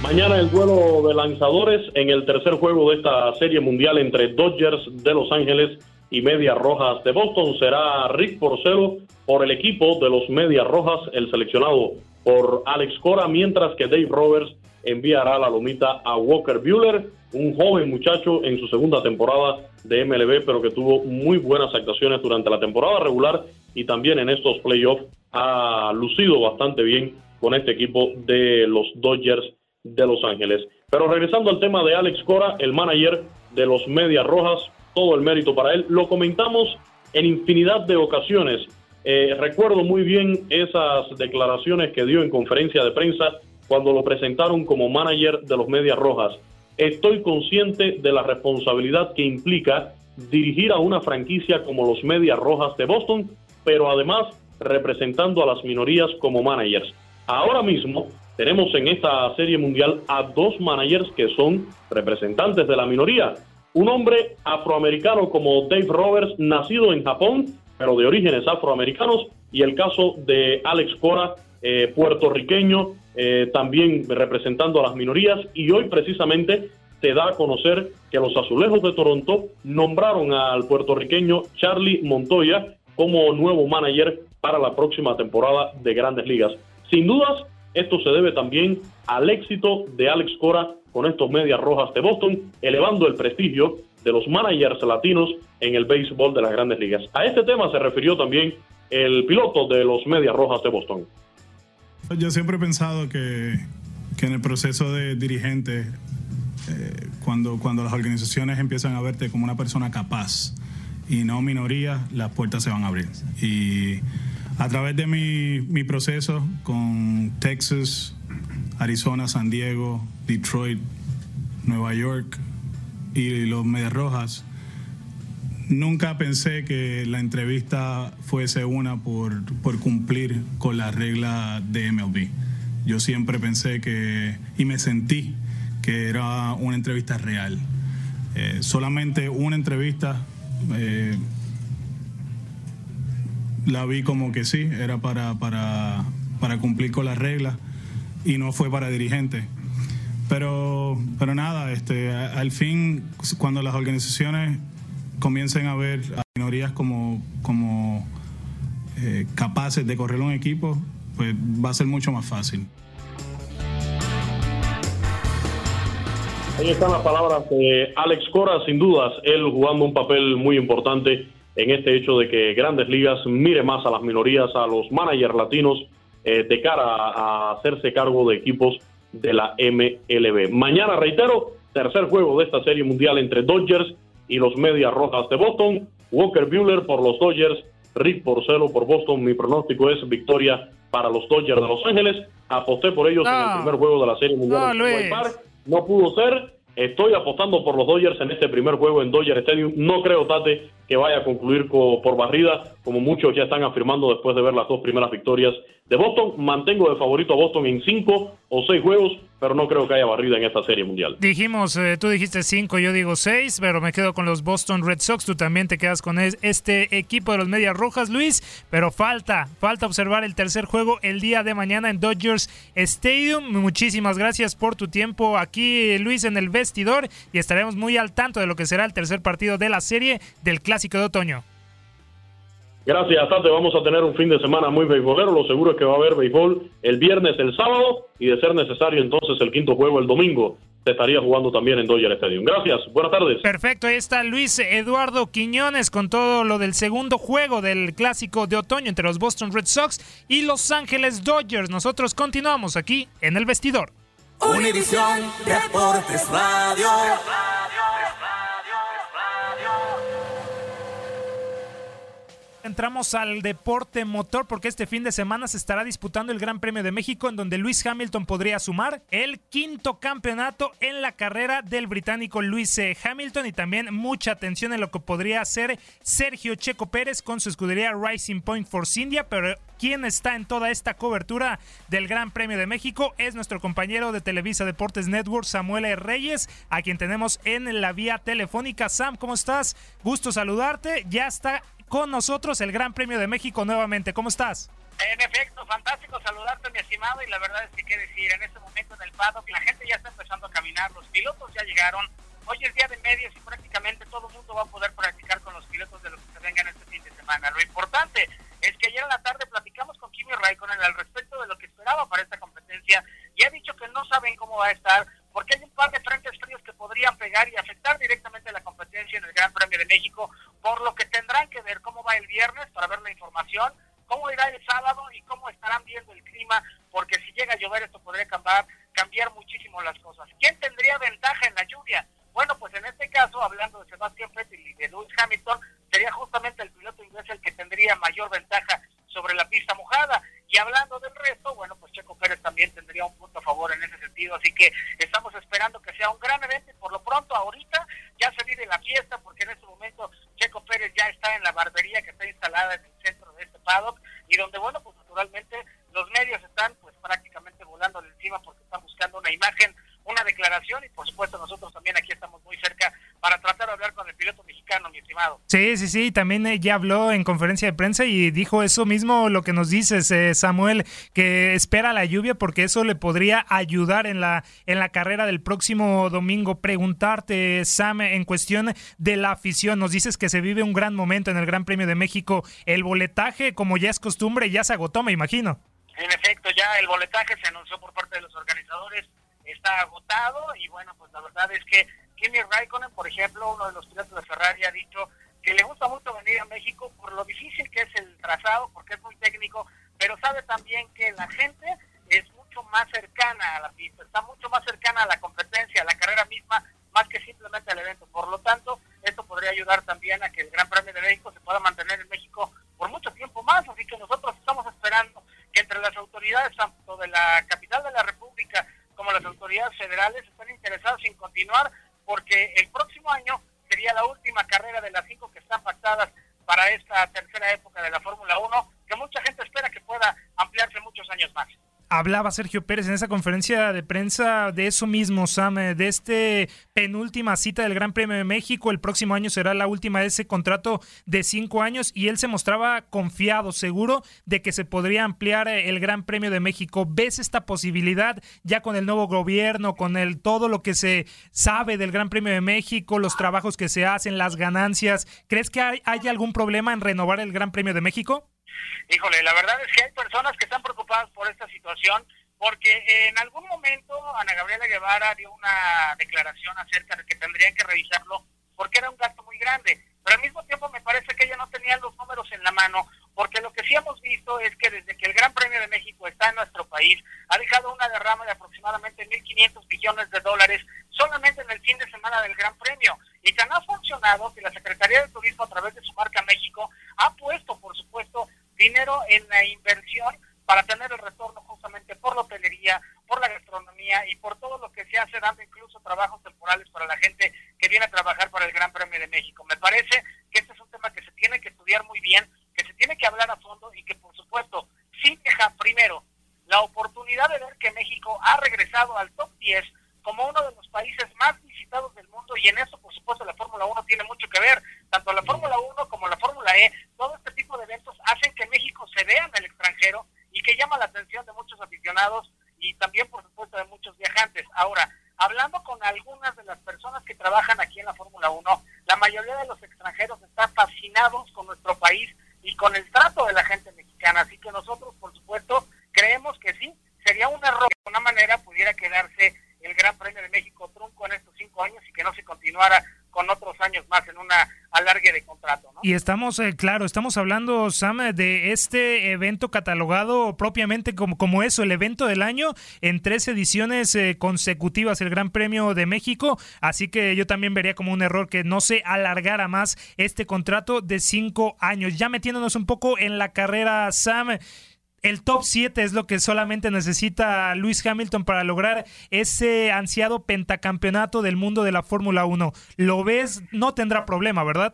Mañana el duelo de lanzadores en el tercer juego de esta serie mundial entre Dodgers de Los Ángeles y Medias Rojas de Boston será Rick Porcelo por el equipo de los Medias Rojas, el seleccionado por Alex Cora, mientras que Dave Roberts enviará la lomita a Walker Bueller, un joven muchacho en su segunda temporada de MLB, pero que tuvo muy buenas actuaciones durante la temporada regular y también en estos playoffs ha lucido bastante bien con este equipo de los Dodgers de Los Ángeles. Pero regresando al tema de Alex Cora, el manager de los Medias Rojas, todo el mérito para él. Lo comentamos en infinidad de ocasiones. Eh, recuerdo muy bien esas declaraciones que dio en conferencia de prensa cuando lo presentaron como manager de los Medias Rojas. Estoy consciente de la responsabilidad que implica dirigir a una franquicia como los Medias Rojas de Boston, pero además representando a las minorías como managers. Ahora mismo tenemos en esta serie mundial a dos managers que son representantes de la minoría. Un hombre afroamericano como Dave Roberts, nacido en Japón, pero de orígenes afroamericanos, y el caso de Alex Cora, eh, puertorriqueño, eh, también representando a las minorías, y hoy precisamente se da a conocer que los Azulejos de Toronto nombraron al puertorriqueño Charlie Montoya como nuevo manager para la próxima temporada de Grandes Ligas. Sin dudas, esto se debe también al éxito de Alex Cora con estos Medias Rojas de Boston, elevando el prestigio de los managers latinos en el béisbol de las grandes ligas. A este tema se refirió también el piloto de los Medias Rojas de Boston. Yo siempre he pensado que, en el proceso de dirigente, eh, cuando, cuando las organizaciones empiezan a verte como una persona capaz y no minoría, las puertas se van a abrir. Y a través de mi, mi proceso con Texas, Arizona, San Diego, Detroit, Nueva York y los Medias Rojas, nunca pensé que la entrevista fuese una por, por cumplir con la regla de MLB. Yo siempre pensé que, y me sentí que era una entrevista real. Eh, solamente una entrevista eh, la vi como que sí, era para, para, para cumplir con las reglas y no fue para dirigente. Pero, pero nada, este, al fin, cuando las organizaciones comiencen a ver a minorías como, como eh, capaces de correr un equipo, pues va a ser mucho más fácil. Ahí están las palabras de Alex Cora, sin dudas, él jugando un papel muy importante en este hecho de que Grandes Ligas mire más a las minorías, a los managers latinos, eh, de cara a, hacerse cargo de equipos de la MLB. Mañana, reitero, tercer juego de esta serie mundial entre Dodgers y los Medias Rojas de Boston. Walker Bueller por los Dodgers, Rick Porcelo por Boston. Mi pronóstico es victoria para los Dodgers de Los Ángeles. Aposté por ellos en el primer juego de la serie mundial. No, no pudo ser. Estoy apostando por los Dodgers en este primer juego en Dodger Stadium. No creo, Tate, que vaya a concluir por barrida, como muchos ya están afirmando después de ver las dos primeras victorias de Boston. Mantengo de favorito a Boston en cinco o seis juegos, pero no creo que haya barrida en esta serie mundial. Dijimos, eh, tú dijiste cinco, yo digo seis, pero me quedo con los Boston Red Sox. Tú también te quedas con este equipo de los Medias Rojas, Luis, pero falta, falta observar el tercer juego el día de mañana en Dodgers Stadium. Muchísimas gracias por tu tiempo aquí, Luis, en el vestidor y estaremos muy al tanto de lo que será el tercer partido de la serie del Clásico de Otoño. Gracias, Tate. Vamos a tener un fin de semana muy beisbolero. Lo seguro es que va a haber béisbol el viernes, el sábado y de ser necesario entonces el quinto juego el domingo. Se estaría jugando también en Dodger Stadium. Gracias, buenas tardes. Perfecto, ahí está Luis Eduardo Quiñones con todo lo del segundo juego del clásico de otoño entre los Boston Red Sox y Los Ángeles Dodgers. Nosotros continuamos aquí en el vestidor. Univisión Deportes Radio. Entramos al deporte motor porque este fin de semana se estará disputando el Gran Premio de México en donde Luis Hamilton podría sumar el quinto campeonato en la carrera del británico Luis eh, Hamilton y también mucha atención en lo que podría hacer Sergio Checo Pérez con su escudería Rising Point Force India, pero quien está en toda esta cobertura del Gran Premio de México es nuestro compañero de Televisa Deportes Network, Samuel Reyes, a quien tenemos en la vía telefónica. Sam, ¿cómo estás? Gusto saludarte. Ya está con nosotros el Gran Premio de México nuevamente. ¿Cómo estás? En efecto, fantástico saludarte, mi estimado, y la verdad es que qué decir, en este momento en el paddock la gente ya está empezando a caminar, los pilotos ya llegaron, hoy es día de medios y prácticamente todo el mundo va a poder practicar con los pilotos de los que se vengan este fin de semana. Lo importante es que ayer en la tarde platicamos con Kimi Raikkonen al respecto de lo que esperaba para esta competencia y ha dicho que no saben cómo va a estar porque hay un par de frentes fríos que podrían pegar y afectar directamente la competencia en el Gran Premio de México, por lo que tendrán que ver cómo va el viernes para ver la información, cómo irá el sábado y cómo estarán viendo el clima, porque si llega a llover esto podría cambiar, cambiar muchísimo las cosas. ¿Quién tendría ventaja en la lluvia? Bueno, pues en este caso, hablando de Sebastián Vettel y de Lewis Hamilton, sería justamente el piloto inglés el que tendría mayor ventaja sobre la pista mojada. Y hablando del resto, bueno, pues Checo Pérez también tendría un punto a favor en ese sentido. Así que estamos esperando que sea un gran evento. Y por lo pronto, ahorita ya se vive la fiesta, porque en este momento Checo Pérez ya está en la barbería que está instalada en el centro de este paddock. Y donde, bueno, pues naturalmente los medios están pues prácticamente volando encima porque están buscando una imagen una declaración y por supuesto nosotros también aquí estamos muy cerca para tratar de hablar con el piloto mexicano, mi estimado. Sí, sí, sí, también eh, ya habló en conferencia de prensa y dijo eso mismo lo que nos dices, eh, Samuel, que espera la lluvia porque eso le podría ayudar en la, en la carrera del próximo domingo. Preguntarte, Sam, en cuestión de la afición, nos dices que se vive un gran momento en el Gran Premio de México. El boletaje, como ya es costumbre, ya se agotó, me imagino. En efecto, ya el boletaje se anunció por parte de los organizadores está agotado y bueno, pues la verdad es que Kimi Raikkonen, por ejemplo, uno de los pilotos de Ferrari ha dicho que le gusta mucho venir a México por lo difícil que es el trazado, porque es muy técnico, pero sabe también que la gente es mucho más cercana a la pista, está mucho más cercana a la competencia, a la carrera misma, más que simplemente al evento. Por lo tanto, esto podría ayudar también a que el Gran Premio de México se pueda mantener en México por mucho tiempo más, así que nosotros estamos esperando que entre las autoridades tanto de la capital de la República como las autoridades federales están interesados en continuar porque el próximo año sería la última carrera de las cinco que están pactadas para esta tercera época de la Fórmula 1, que mucha gente espera que pueda ampliarse muchos años más. Hablaba Sergio Pérez en esa conferencia de prensa de eso mismo, Sam, eh, de este penúltima cita del Gran Premio de México. El próximo año será la última de ese contrato de cinco años y él se mostraba confiado, seguro de que se podría ampliar eh, el Gran Premio de México. ¿Ves esta posibilidad ya con el nuevo gobierno, con el todo lo que se sabe del Gran Premio de México, los trabajos que se hacen, las ganancias? ¿Crees que hay, hay algún problema en renovar el Gran Premio de México? Híjole, la verdad es que hay personas que están preocupadas por esta situación porque en algún momento Ana Gabriela Guevara dio una declaración acerca de que tendrían que revisarlo porque era un gasto muy grande. Pero al mismo tiempo me parece que ella no tenía los números en la mano, porque lo que sí hemos visto es que desde que el Gran Premio de México está en nuestro país, ha dejado una derrama de aproximadamente 1.500 millones de dólares solamente en el fin de semana del Gran Premio. Y tan ha funcionado que la Secretaría de Turismo, a través de su marca México, ha puesto, por supuesto, dinero en la inversión para tener el retorno justamente por la hotelería, por la gastronomía y por todo lo que se hace, dando incluso trabajos temporales para la gente que viene a trabajar para el Gran Premio de México. Me parece que este es un tema que se tiene que estudiar muy bien, que se tiene que hablar a fondo y que, por supuesto, sí deja primero la oportunidad de ver que México ha regresado al top 10 como uno de los países más visitados del mundo y en eso, por supuesto, la Fórmula 1 tiene mucho que ver. Tanto la Fórmula 1 como la Fórmula E, todo este tipo de eventos hacen que México se vea en el extranjero y que llama la atención de muchos aficionados y también, por supuesto, de muchos viajantes. Ahora, hablando con algunas de las personas que trabajan aquí en la Fórmula 1, la mayoría de los extranjeros están fascinados con nuestro país y con el trato de la gente mexicana. Así que nosotros, por supuesto, creemos que sí, sería un error que de alguna manera pudiera quedarse el Gran Premio de México trunco en estos cinco años y que no se continuara con otros años más en una alargue de contrato. ¿no? Y estamos, eh, claro, estamos hablando, Sam, de este evento catalogado propiamente como, como eso, el evento del año en tres ediciones eh, consecutivas, el Gran Premio de México. Así que yo también vería como un error que no se alargara más este contrato de cinco años. Ya metiéndonos un poco en la carrera, Sam el top 7 es lo que solamente necesita Luis Hamilton para lograr ese ansiado pentacampeonato del mundo de la Fórmula 1. ¿Lo ves? No tendrá problema, ¿verdad?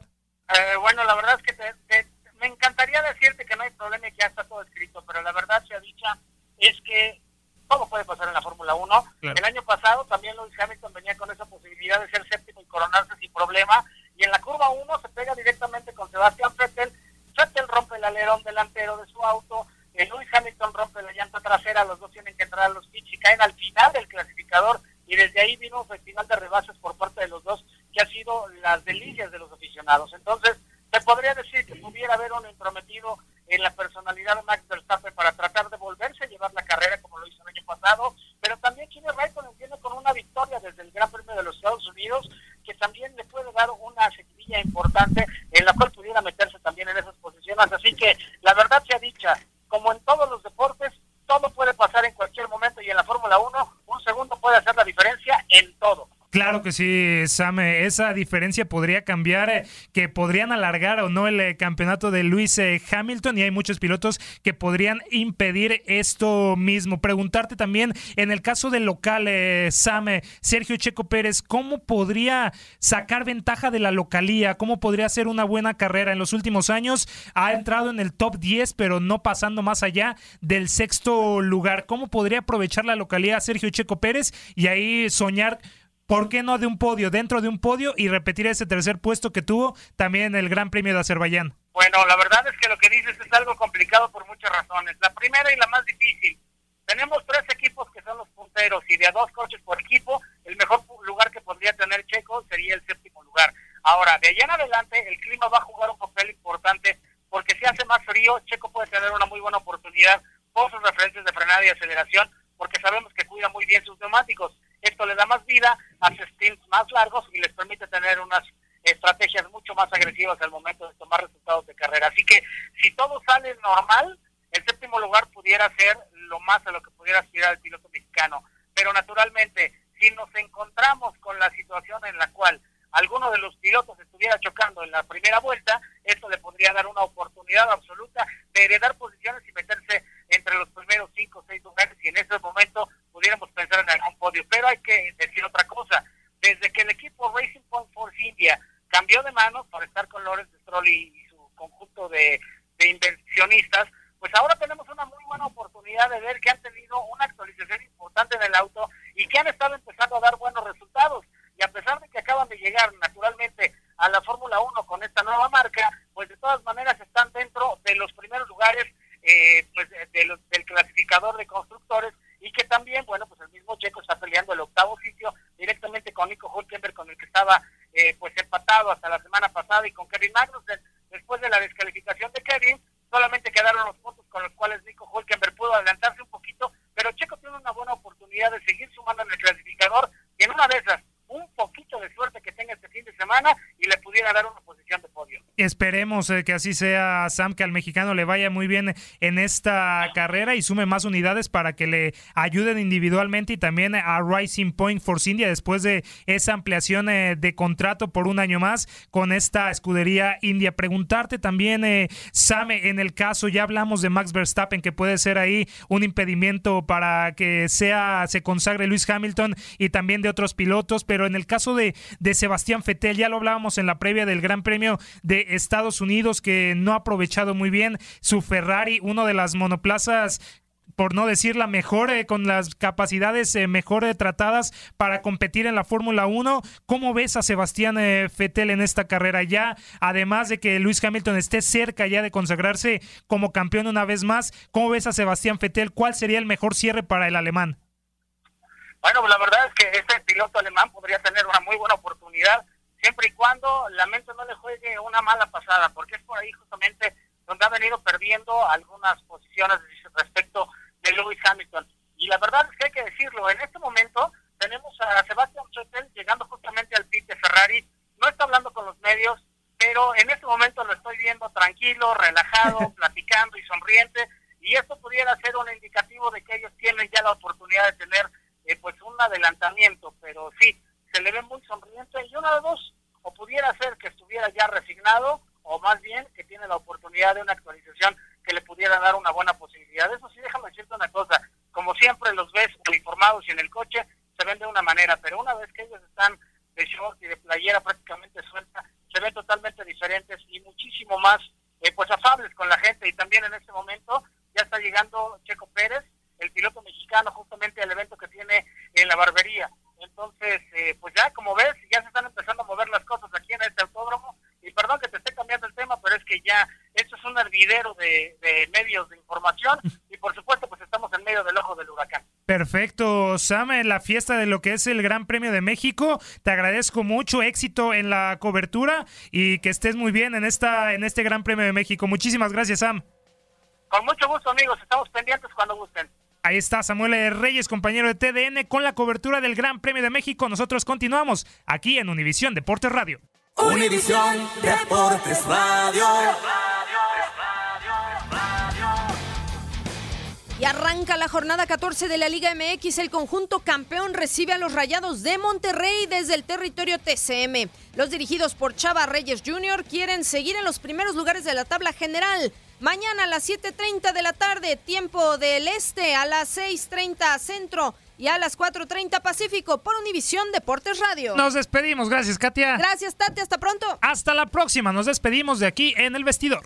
Eh, bueno, la verdad es que me encantaría decirte que no hay problema y que ya está todo escrito, pero la verdad sea dicha es que todo puede pasar en la Fórmula 1. El año pasado también Luis Hamilton venía con esa posibilidad de ser séptimo y coronarse sin problema, y en la curva 1 se pega directamente con Sebastián Vettel. Vettel rompe el alerón delantero de su auto, Lewis Hamilton rompe la llanta trasera, los dos tienen que entrar a los pits y caen al final del clasificador y desde ahí vino un festival de rebases por parte de los dos que ha sido las delicias de los aficionados. Entonces, se podría decir que pudiera haber un entrometido en la personalidad de Max Verstappen para tratar de volverse a llevar la carrera como lo hizo el año pasado, pero también Kimi Raikkonen viene con una victoria desde el Gran Premio de los Estados Unidos que también le puede dar una seguidilla importante en la cual pudiera meterse también en esas posiciones. Así que la verdad sea dicha, como en todos los deportes, todo puede pasar en cualquier momento y en la Fórmula 1 un segundo puede hacer la diferencia en todo. Claro que sí, Sam. Esa diferencia podría cambiar, eh, que podrían alargar o no el eh, campeonato de Luis eh, Hamilton y hay muchos pilotos que podrían impedir esto mismo. Preguntarte también, en el caso del local, Sam, Sergio Checo Pérez, ¿cómo podría sacar ventaja de la localía? ¿Cómo podría hacer una buena carrera? En los últimos años ha entrado en el top 10, pero no pasando más allá del sexto lugar. ¿Cómo podría aprovechar la localidad Sergio Checo Pérez y ahí soñar? ¿Por qué no de un podio, dentro de un podio y repetir ese tercer puesto que tuvo también en el Gran Premio de Azerbaiyán? Bueno, la verdad es que lo que dices es algo complicado por muchas razones. La primera y la más difícil. Tenemos tres equipos que son los punteros y de dos coches por equipo, el mejor lugar que podría tener Checo sería el séptimo lugar. Ahora, de allá en adelante, el clima va a jugar un papel importante porque si hace más frío, Checo puede tener una muy buena oportunidad por sus referencias de frenada y aceleración, porque sabemos que cuida muy bien sus neumáticos. Esto le da más vida, hace stints más largos y les permite tener unas estrategias mucho más agresivas al momento de tomar resultados de carrera. Así que si todo sale normal, el séptimo lugar pudiera ser lo más a lo que pudiera aspirar el piloto mexicano. Pero naturalmente, si nos encontramos con la situación en la cual alguno de los pilotos estuviera chocando en la primera vuelta, esto le podría dar una oportunidad absoluta de heredar posiciones y meterse entre los primeros cinco o seis lugares y en ese momento pudiéramos pensar en algún podio. Pero hay que decir otra cosa, desde que el equipo Racing Point Force India cambió de manos para estar con Lawrence Stroll y, su conjunto de, de inversionistas, pues ahora tenemos una muy buena oportunidad de ver que han tenido una actualización importante en el auto y que han estado empezando a dar buenos resultados a pesar de que acaban de llegar naturalmente a la Fórmula 1 con esta nueva marca, pues de todas maneras están dentro de los primeros lugares eh, pues, del clasificador de constructores y que también, bueno, pues el mismo Checo está peleando el octavo sitio directamente con Nico Hulkenberg, con el que estaba eh, pues empatado hasta la semana pasada y con Kevin Magnussen. Después de la descalificación de Kevin, solamente quedaron los puntos con los cuales Nico Hulkenberg pudo adelantarse un poquito, pero Checo tiene una buena oportunidad de seguir sumando en el clasificador y en una de esas un poquito de suerte que tenga este fin de semana y le pudiera dar podio. Esperemos eh, que así sea, Sam, que al mexicano le vaya muy bien en esta carrera y sume más unidades para que le ayuden individualmente y también a Rising Point Force India después de esa ampliación eh, de contrato por un año más con esta escudería india. Preguntarte también, eh, Sam, en el caso, ya hablamos de Max Verstappen, que puede ser ahí un impedimento para que sea se consagre Luis Hamilton y también de otros pilotos, pero en el caso de, de Sebastián Fettel, ya lo hablábamos en la previa del Gran Premio de Estados Unidos que no ha aprovechado muy bien su Ferrari, uno de las monoplazas por no decir la mejor, eh, con las capacidades eh, mejor eh, tratadas para competir en la Fórmula 1. ¿Cómo ves a Sebastián Vettel en esta carrera ya? Además de que Luis Hamilton esté cerca ya de consagrarse como campeón una vez más, ¿cómo ves a Sebastián Vettel? ¿Cuál sería el mejor cierre para el alemán? Bueno, pues la verdad es que este piloto alemán podría tener una muy buena oportunidad siempre y cuando Lamento no le juegue una mala pasada, porque es por ahí justamente donde ha venido perdiendo algunas posiciones respecto de Lewis Hamilton. Y la verdad es que hay que decirlo, en este momento tenemos a Sebastián Vettel llegando justamente al pit de Ferrari, no está hablando con los medios, pero en este momento lo estoy viendo tranquilo, relajado, [laughs] platicando y sonriente, y esto pudiera ser un indicativo de que ellos tienen ya la oportunidad de tener eh, pues un adelantamiento, pero sí, se le ve muy sonriente y una de dos, o pudiera ser que estuviera ya resignado, o más bien que tiene la oportunidad de una actualización que le pudiera dar una buena posibilidad. Eso sí, déjame decirte una cosa, como siempre los ves informados y en el coche, se ven de una manera, pero una vez que ellos están de short y de playera prácticamente suelta, se ven totalmente diferentes y muchísimo más eh, pues afables con la gente y también en este momento ya está llegando Checo Pérez, el piloto mexicano justamente al evento que tiene en la barbería. Entonces, eh, pues ya como ves, ya se están empezando a mover las cosas aquí en este autódromo. Y perdón que te esté cambiando el tema, pero es que ya esto es un hervidero de, de medios de información y por supuesto pues estamos en medio del ojo del huracán. Perfecto, Sam, en la fiesta de lo que es el Gran Premio de México. Te agradezco mucho, éxito en la cobertura y que estés muy bien en esta en este Gran Premio de México. Muchísimas gracias, Sam. Con mucho gusto, amigos. Estamos pendientes cuando gusten. Ahí está Samuel Reyes, compañero de TDN, con la cobertura del Gran Premio de México. Nosotros continuamos aquí en Univisión Deportes Radio. Univisión Deportes Radio. Y arranca la jornada 14 de la Liga MX. El conjunto campeón recibe a los Rayados de Monterrey desde el territorio TCM. Los dirigidos por Chava Reyes Jr. quieren seguir en los primeros lugares de la tabla general. Mañana a las 7.30 de la tarde, tiempo del este, a las 6.30 centro y a las 4.30 Pacífico por Univisión Deportes Radio. Nos despedimos, gracias Katia. Gracias Tati, hasta pronto. Hasta la próxima, nos despedimos de aquí en el vestidor.